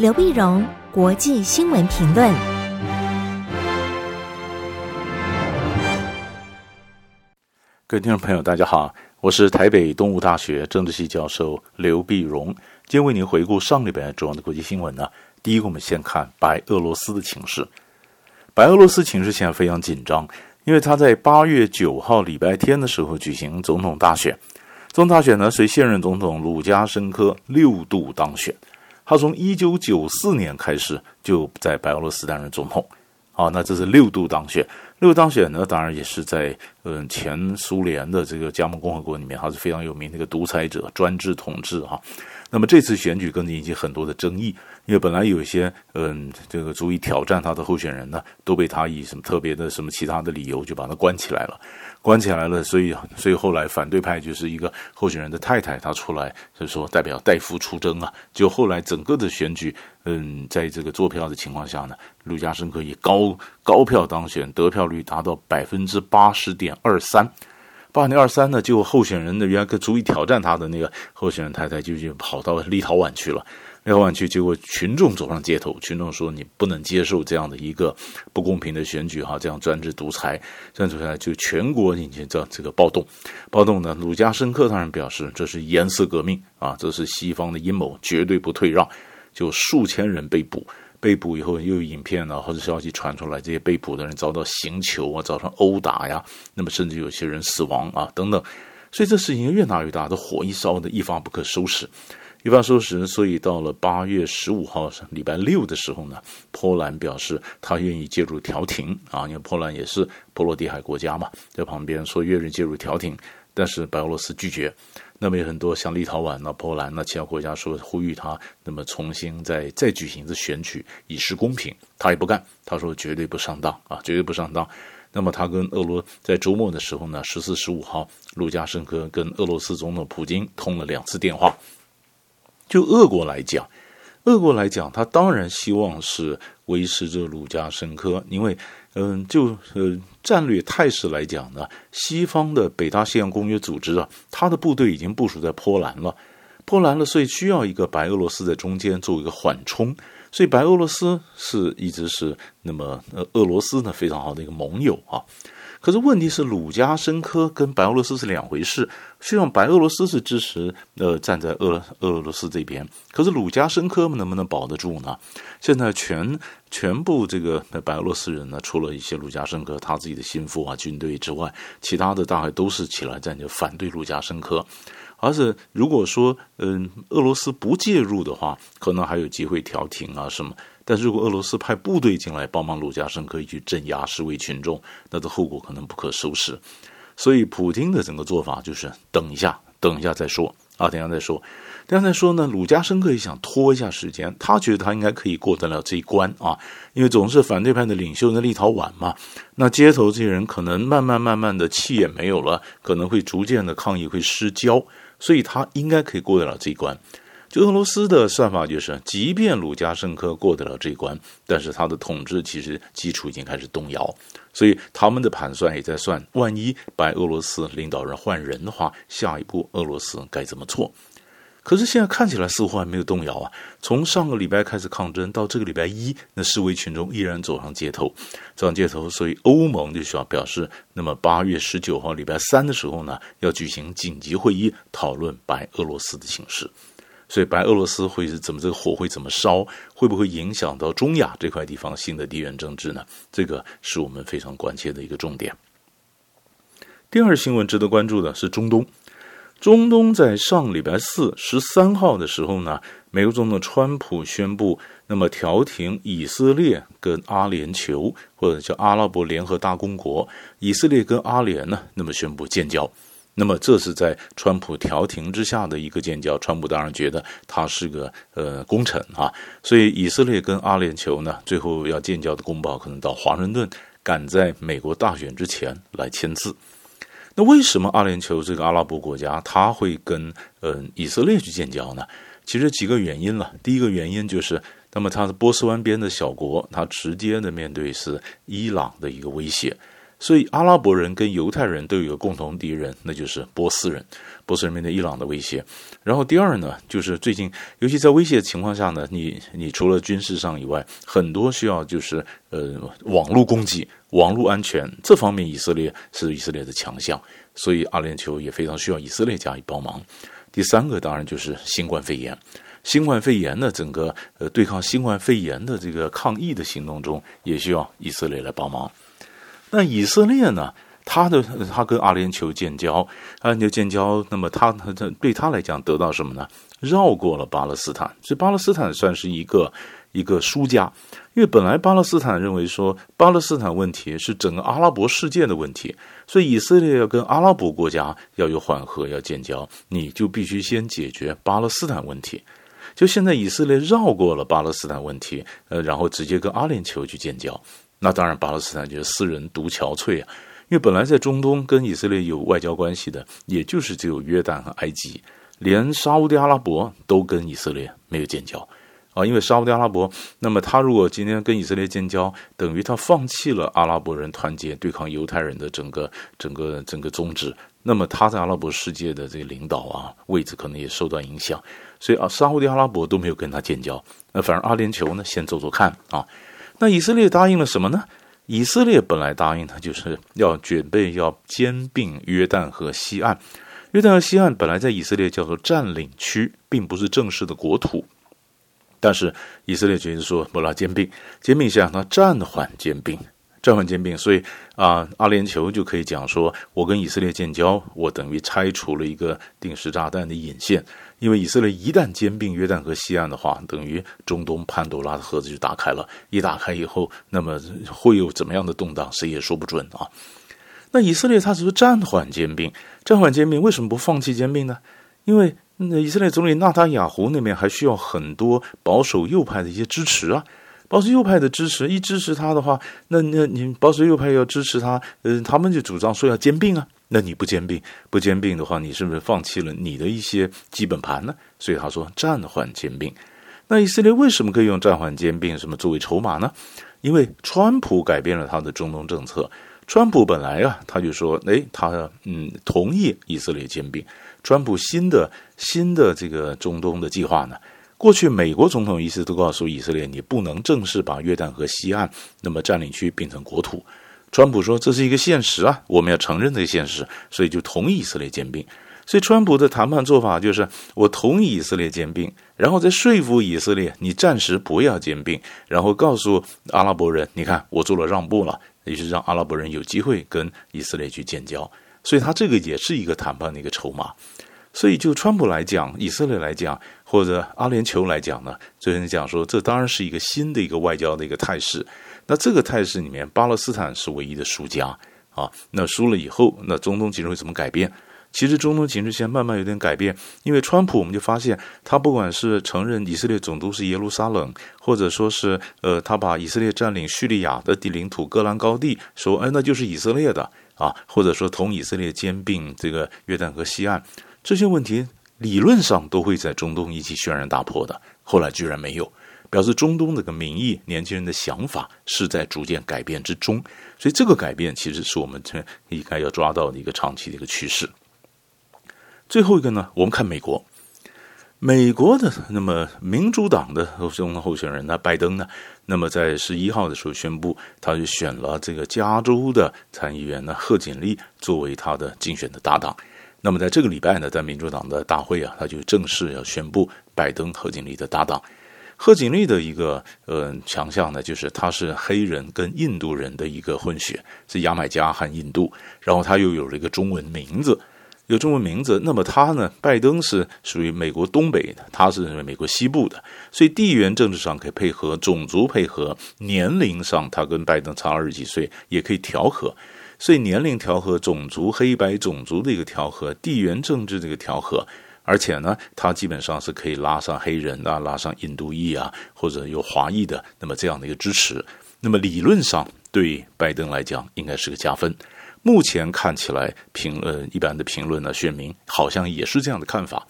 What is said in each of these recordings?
刘碧荣，国际新闻评论。各位听众朋友，大家好，我是台北东吴大学政治系教授刘碧荣，今天为您回顾上礼拜重要的国际新闻呢。第一个，我们先看白俄罗斯的情势。白俄罗斯情势现在非常紧张，因为他在八月九号礼拜天的时候举行总统大选。总统大选呢，随现任总统鲁加申科六度当选。他从一九九四年开始就在白俄罗斯担任总统。啊，那这是六度当选。六度当选呢，当然也是在嗯前苏联的这个加盟共和国里面，他是非常有名的一个独裁者、专制统治哈。那么这次选举更引起很多的争议，因为本来有一些嗯这个足以挑战他的候选人呢，都被他以什么特别的什么其他的理由就把他关起来了。关起来了，所以所以后来反对派就是一个候选人的太太，她出来就说代表代夫出征啊。就后来整个的选举，嗯，在这个作票的情况下呢，卢加申科以高高票当选，得票率达到百分之八十点二三。八点二三呢，就候选人的原来足以挑战他的那个候选人太太就就跑到立陶宛去了。立陶宛去，结果群众走上街头，群众说：“你不能接受这样的一个不公平的选举，哈，这样专制独裁，这样出来就全国引起这这个暴动。暴动呢，卢加申科当然表示这是颜色革命啊，这是西方的阴谋，绝对不退让。就数千人被捕，被捕以后又有影片啊或者消息传出来，这些被捕的人遭到刑求啊，造成殴打呀，那么甚至有些人死亡啊等等。所以这事情越闹越大，这火一烧的一发不可收拾。”一发收拾，所以到了八月十五号礼拜六的时候呢，波兰表示他愿意介入调停啊，因为波兰也是波罗的海国家嘛，在旁边说愿意介入调停，但是白俄罗斯拒绝。那么有很多像立陶宛啊、波兰那其他国家说呼吁他，那么重新再再举行一次选举以示公平，他也不干，他说绝对不上当啊，绝对不上当。那么他跟俄罗在周末的时候呢，十四、十五号，卢加申科跟俄罗斯总统普京通了两次电话。就俄国来讲，俄国来讲，他当然希望是维持着卢加申科，因为，嗯，就呃战略态势来讲呢，西方的北大西洋公约组织啊，他的部队已经部署在波兰了，波兰了，所以需要一个白俄罗斯在中间做一个缓冲，所以白俄罗斯是一直是那么呃俄罗斯呢非常好的一个盟友啊。可是问题是，鲁加申科跟白俄罗斯是两回事。虽然白俄罗斯是支持呃站在俄俄罗斯这边，可是鲁加申科能不能保得住呢？现在全全部这个白俄罗斯人呢，除了一些鲁加申科他自己的心腹啊、军队之外，其他的大概都是起来站就反对鲁加申科。而且如果说嗯俄罗斯不介入的话，可能还有机会调停啊什么。但是如果俄罗斯派部队进来帮忙卢加申科去镇压示威群众，那这后果可能不可收拾。所以普京的整个做法就是等一下，等一下再说啊，等一下再说，等一下再说呢。鲁加申科也想拖一下时间，他觉得他应该可以过得了这一关啊，因为总是反对派的领袖在立陶宛嘛，那街头这些人可能慢慢慢慢的气也没有了，可能会逐渐的抗议会失焦，所以他应该可以过得了这一关。就俄罗斯的算法就是，即便卢加申科过得了这一关，但是他的统治其实基础已经开始动摇，所以他们的盘算也在算，万一白俄罗斯领导人换人的话，下一步俄罗斯该怎么做？可是现在看起来似乎还没有动摇啊！从上个礼拜开始抗争到这个礼拜一，那示威群众依然走上街头，走上街头，所以欧盟就需要表示，那么八月十九号礼拜三的时候呢，要举行紧急会议，讨论白俄罗斯的形势。所以白俄罗斯会是怎么这个火会怎么烧？会不会影响到中亚这块地方新的地缘政治呢？这个是我们非常关切的一个重点。第二新闻值得关注的是中东。中东在上礼拜四十三号的时候呢，美国总统川普宣布，那么调停以色列跟阿联酋或者叫阿拉伯联合大公国，以色列跟阿联呢，那么宣布建交。那么这是在川普调停之下的一个建交，川普当然觉得他是个呃功臣啊，所以以色列跟阿联酋呢，最后要建交的公报可能到华盛顿，赶在美国大选之前来签字。那为什么阿联酋这个阿拉伯国家他会跟嗯、呃、以色列去建交呢？其实几个原因了。第一个原因就是，那么它是波斯湾边的小国，它直接的面对是伊朗的一个威胁。所以阿拉伯人跟犹太人都有一个共同敌人，那就是波斯人。波斯人面对伊朗的威胁。然后第二呢，就是最近，尤其在威胁的情况下呢，你你除了军事上以外，很多需要就是呃网络攻击、网络安全这方面，以色列是以色列的强项，所以阿联酋也非常需要以色列加以帮忙。第三个当然就是新冠肺炎。新冠肺炎的整个呃对抗新冠肺炎的这个抗疫的行动中，也需要以色列来帮忙。那以色列呢，他的他跟阿联酋建交，阿联酋建交，那么他他对他来讲得到什么呢？绕过了巴勒斯坦，所以巴勒斯坦算是一个一个输家，因为本来巴勒斯坦认为说巴勒斯坦问题是整个阿拉伯世界的问题，所以以色列要跟阿拉伯国家要有缓和，要建交，你就必须先解决巴勒斯坦问题。就现在，以色列绕过了巴勒斯坦问题，呃，然后直接跟阿联酋去建交。那当然，巴勒斯坦就是私人独憔悴啊。因为本来在中东跟以色列有外交关系的，也就是只有约旦和埃及，连沙乌地阿拉伯都跟以色列没有建交啊。因为沙乌地阿拉伯，那么他如果今天跟以色列建交，等于他放弃了阿拉伯人团结对抗犹太人的整个整个整个宗旨。那么他在阿拉伯世界的这个领导啊位置可能也受到影响。所以啊，沙乌地阿拉伯都没有跟他建交，那反而阿联酋呢，先做做看啊。那以色列答应了什么呢？以色列本来答应的就是要准备要兼并约旦河西岸，约旦河西岸本来在以色列叫做占领区，并不是正式的国土。但是以色列决定说，不拉兼并，兼并下他暂缓兼并。暂缓兼并，所以啊、阿联酋就可以讲说，我跟以色列建交，我等于拆除了一个定时炸弹的引线。因为以色列一旦兼并约旦河西岸的话，等于中东潘多拉的盒子就打开了。一打开以后，那么会有怎么样的动荡，谁也说不准啊。那以色列它只是暂缓兼并，暂缓兼并，为什么不放弃兼并呢？因为那以色列总理纳塔雅胡那边还需要很多保守右派的一些支持啊。保守右派的支持，一支持他的话，那那你保守右派要支持他，呃，他们就主张说要兼并啊。那你不兼并，不兼并的话，你是不是放弃了你的一些基本盘呢？所以他说暂缓兼并。那以色列为什么可以用暂缓兼并什么作为筹码呢？因为川普改变了他的中东政策。川普本来啊，他就说，诶，他嗯同意以色列兼并。川普新的新的这个中东的计划呢？过去美国总统一直都告诉以色列，你不能正式把约旦河西岸那么占领区变成国土。川普说这是一个现实啊，我们要承认这个现实，所以就同意以色列兼并。所以川普的谈判做法就是，我同意以色列兼并，然后再说服以色列，你暂时不要兼并，然后告诉阿拉伯人，你看我做了让步了，也是让阿拉伯人有机会跟以色列去建交。所以他这个也是一个谈判的一个筹码。所以，就川普来讲，以色列来讲，或者阿联酋来讲呢，最近讲说，这当然是一个新的一个外交的一个态势。那这个态势里面，巴勒斯坦是唯一的输家啊。那输了以后，那中东情势会怎么改变？其实中东情势现在慢慢有点改变，因为川普我们就发现，他不管是承认以色列总督是耶路撒冷，或者说是呃，他把以色列占领叙利亚的地领土戈兰高地，说哎，那就是以色列的啊，或者说同以色列兼并这个约旦河西岸。这些问题理论上都会在中东一起轩然大波的，后来居然没有，表示中东这个民意、年轻人的想法是在逐渐改变之中，所以这个改变其实是我们这应该要抓到的一个长期的一个趋势。最后一个呢，我们看美国，美国的那么民主党的总统候选人呢，拜登呢，那么在十一号的时候宣布，他就选了这个加州的参议员呢贺锦丽作为他的竞选的搭档。那么在这个礼拜呢，在民主党的大会啊，他就正式要宣布拜登贺锦丽的搭档。贺锦丽的一个呃强项呢，就是他是黑人跟印度人的一个混血，是牙买加和印度，然后他又有了一个中文名字，有中文名字。那么他呢，拜登是属于美国东北的，他是美国西部的，所以地缘政治上可以配合，种族配合，年龄上他跟拜登差二十几岁，也可以调和。所以年龄调和、种族黑白种族的一个调和、地缘政治的一个调和，而且呢，它基本上是可以拉上黑人啊、拉上印度裔啊，或者有华裔的，那么这样的一个支持，那么理论上对拜登来讲应该是个加分。目前看起来评论一般的评论呢，选民好像也是这样的看法，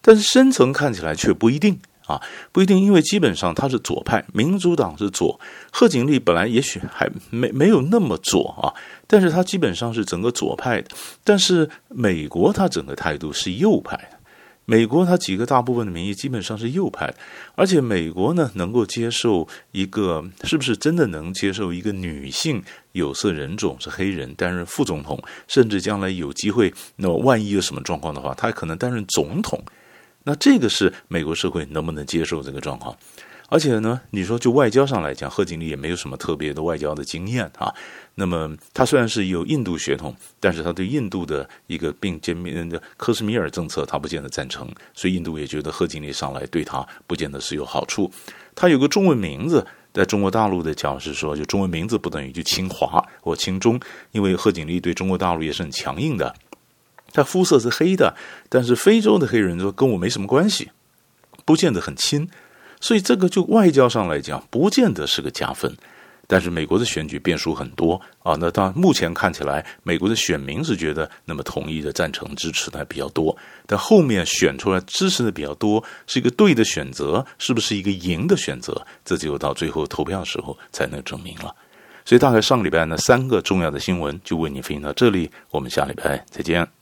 但是深层看起来却不一定。啊，不一定，因为基本上他是左派，民主党是左，贺锦丽本来也许还没没有那么左啊，但是他基本上是整个左派的，但是美国他整个态度是右派的。美国他几个大部分的民意基本上是右派，而且美国呢能够接受一个是不是真的能接受一个女性有色人种是黑人担任副总统，甚至将来有机会，那么万一有什么状况的话，他可能担任总统，那这个是美国社会能不能接受这个状况？而且呢，你说就外交上来讲，贺锦丽也没有什么特别的外交的经验啊。那么他虽然是有印度血统，但是他对印度的一个并肩面的克什米尔政策，他不见得赞成。所以印度也觉得贺锦丽上来对他不见得是有好处。他有个中文名字，在中国大陆的讲是说，就中文名字不等于就亲华或亲中，因为贺锦丽对中国大陆也是很强硬的。他肤色是黑的，但是非洲的黑人说跟我没什么关系，不见得很亲。所以这个就外交上来讲，不见得是个加分。但是美国的选举变数很多啊，那到目前看起来，美国的选民是觉得那么同意的、赞成、支持的比较多。但后面选出来支持的比较多，是一个对的选择，是不是一个赢的选择？这就到最后投票的时候才能证明了。所以大概上礼拜呢，三个重要的新闻就为你分享到这里，我们下礼拜再见。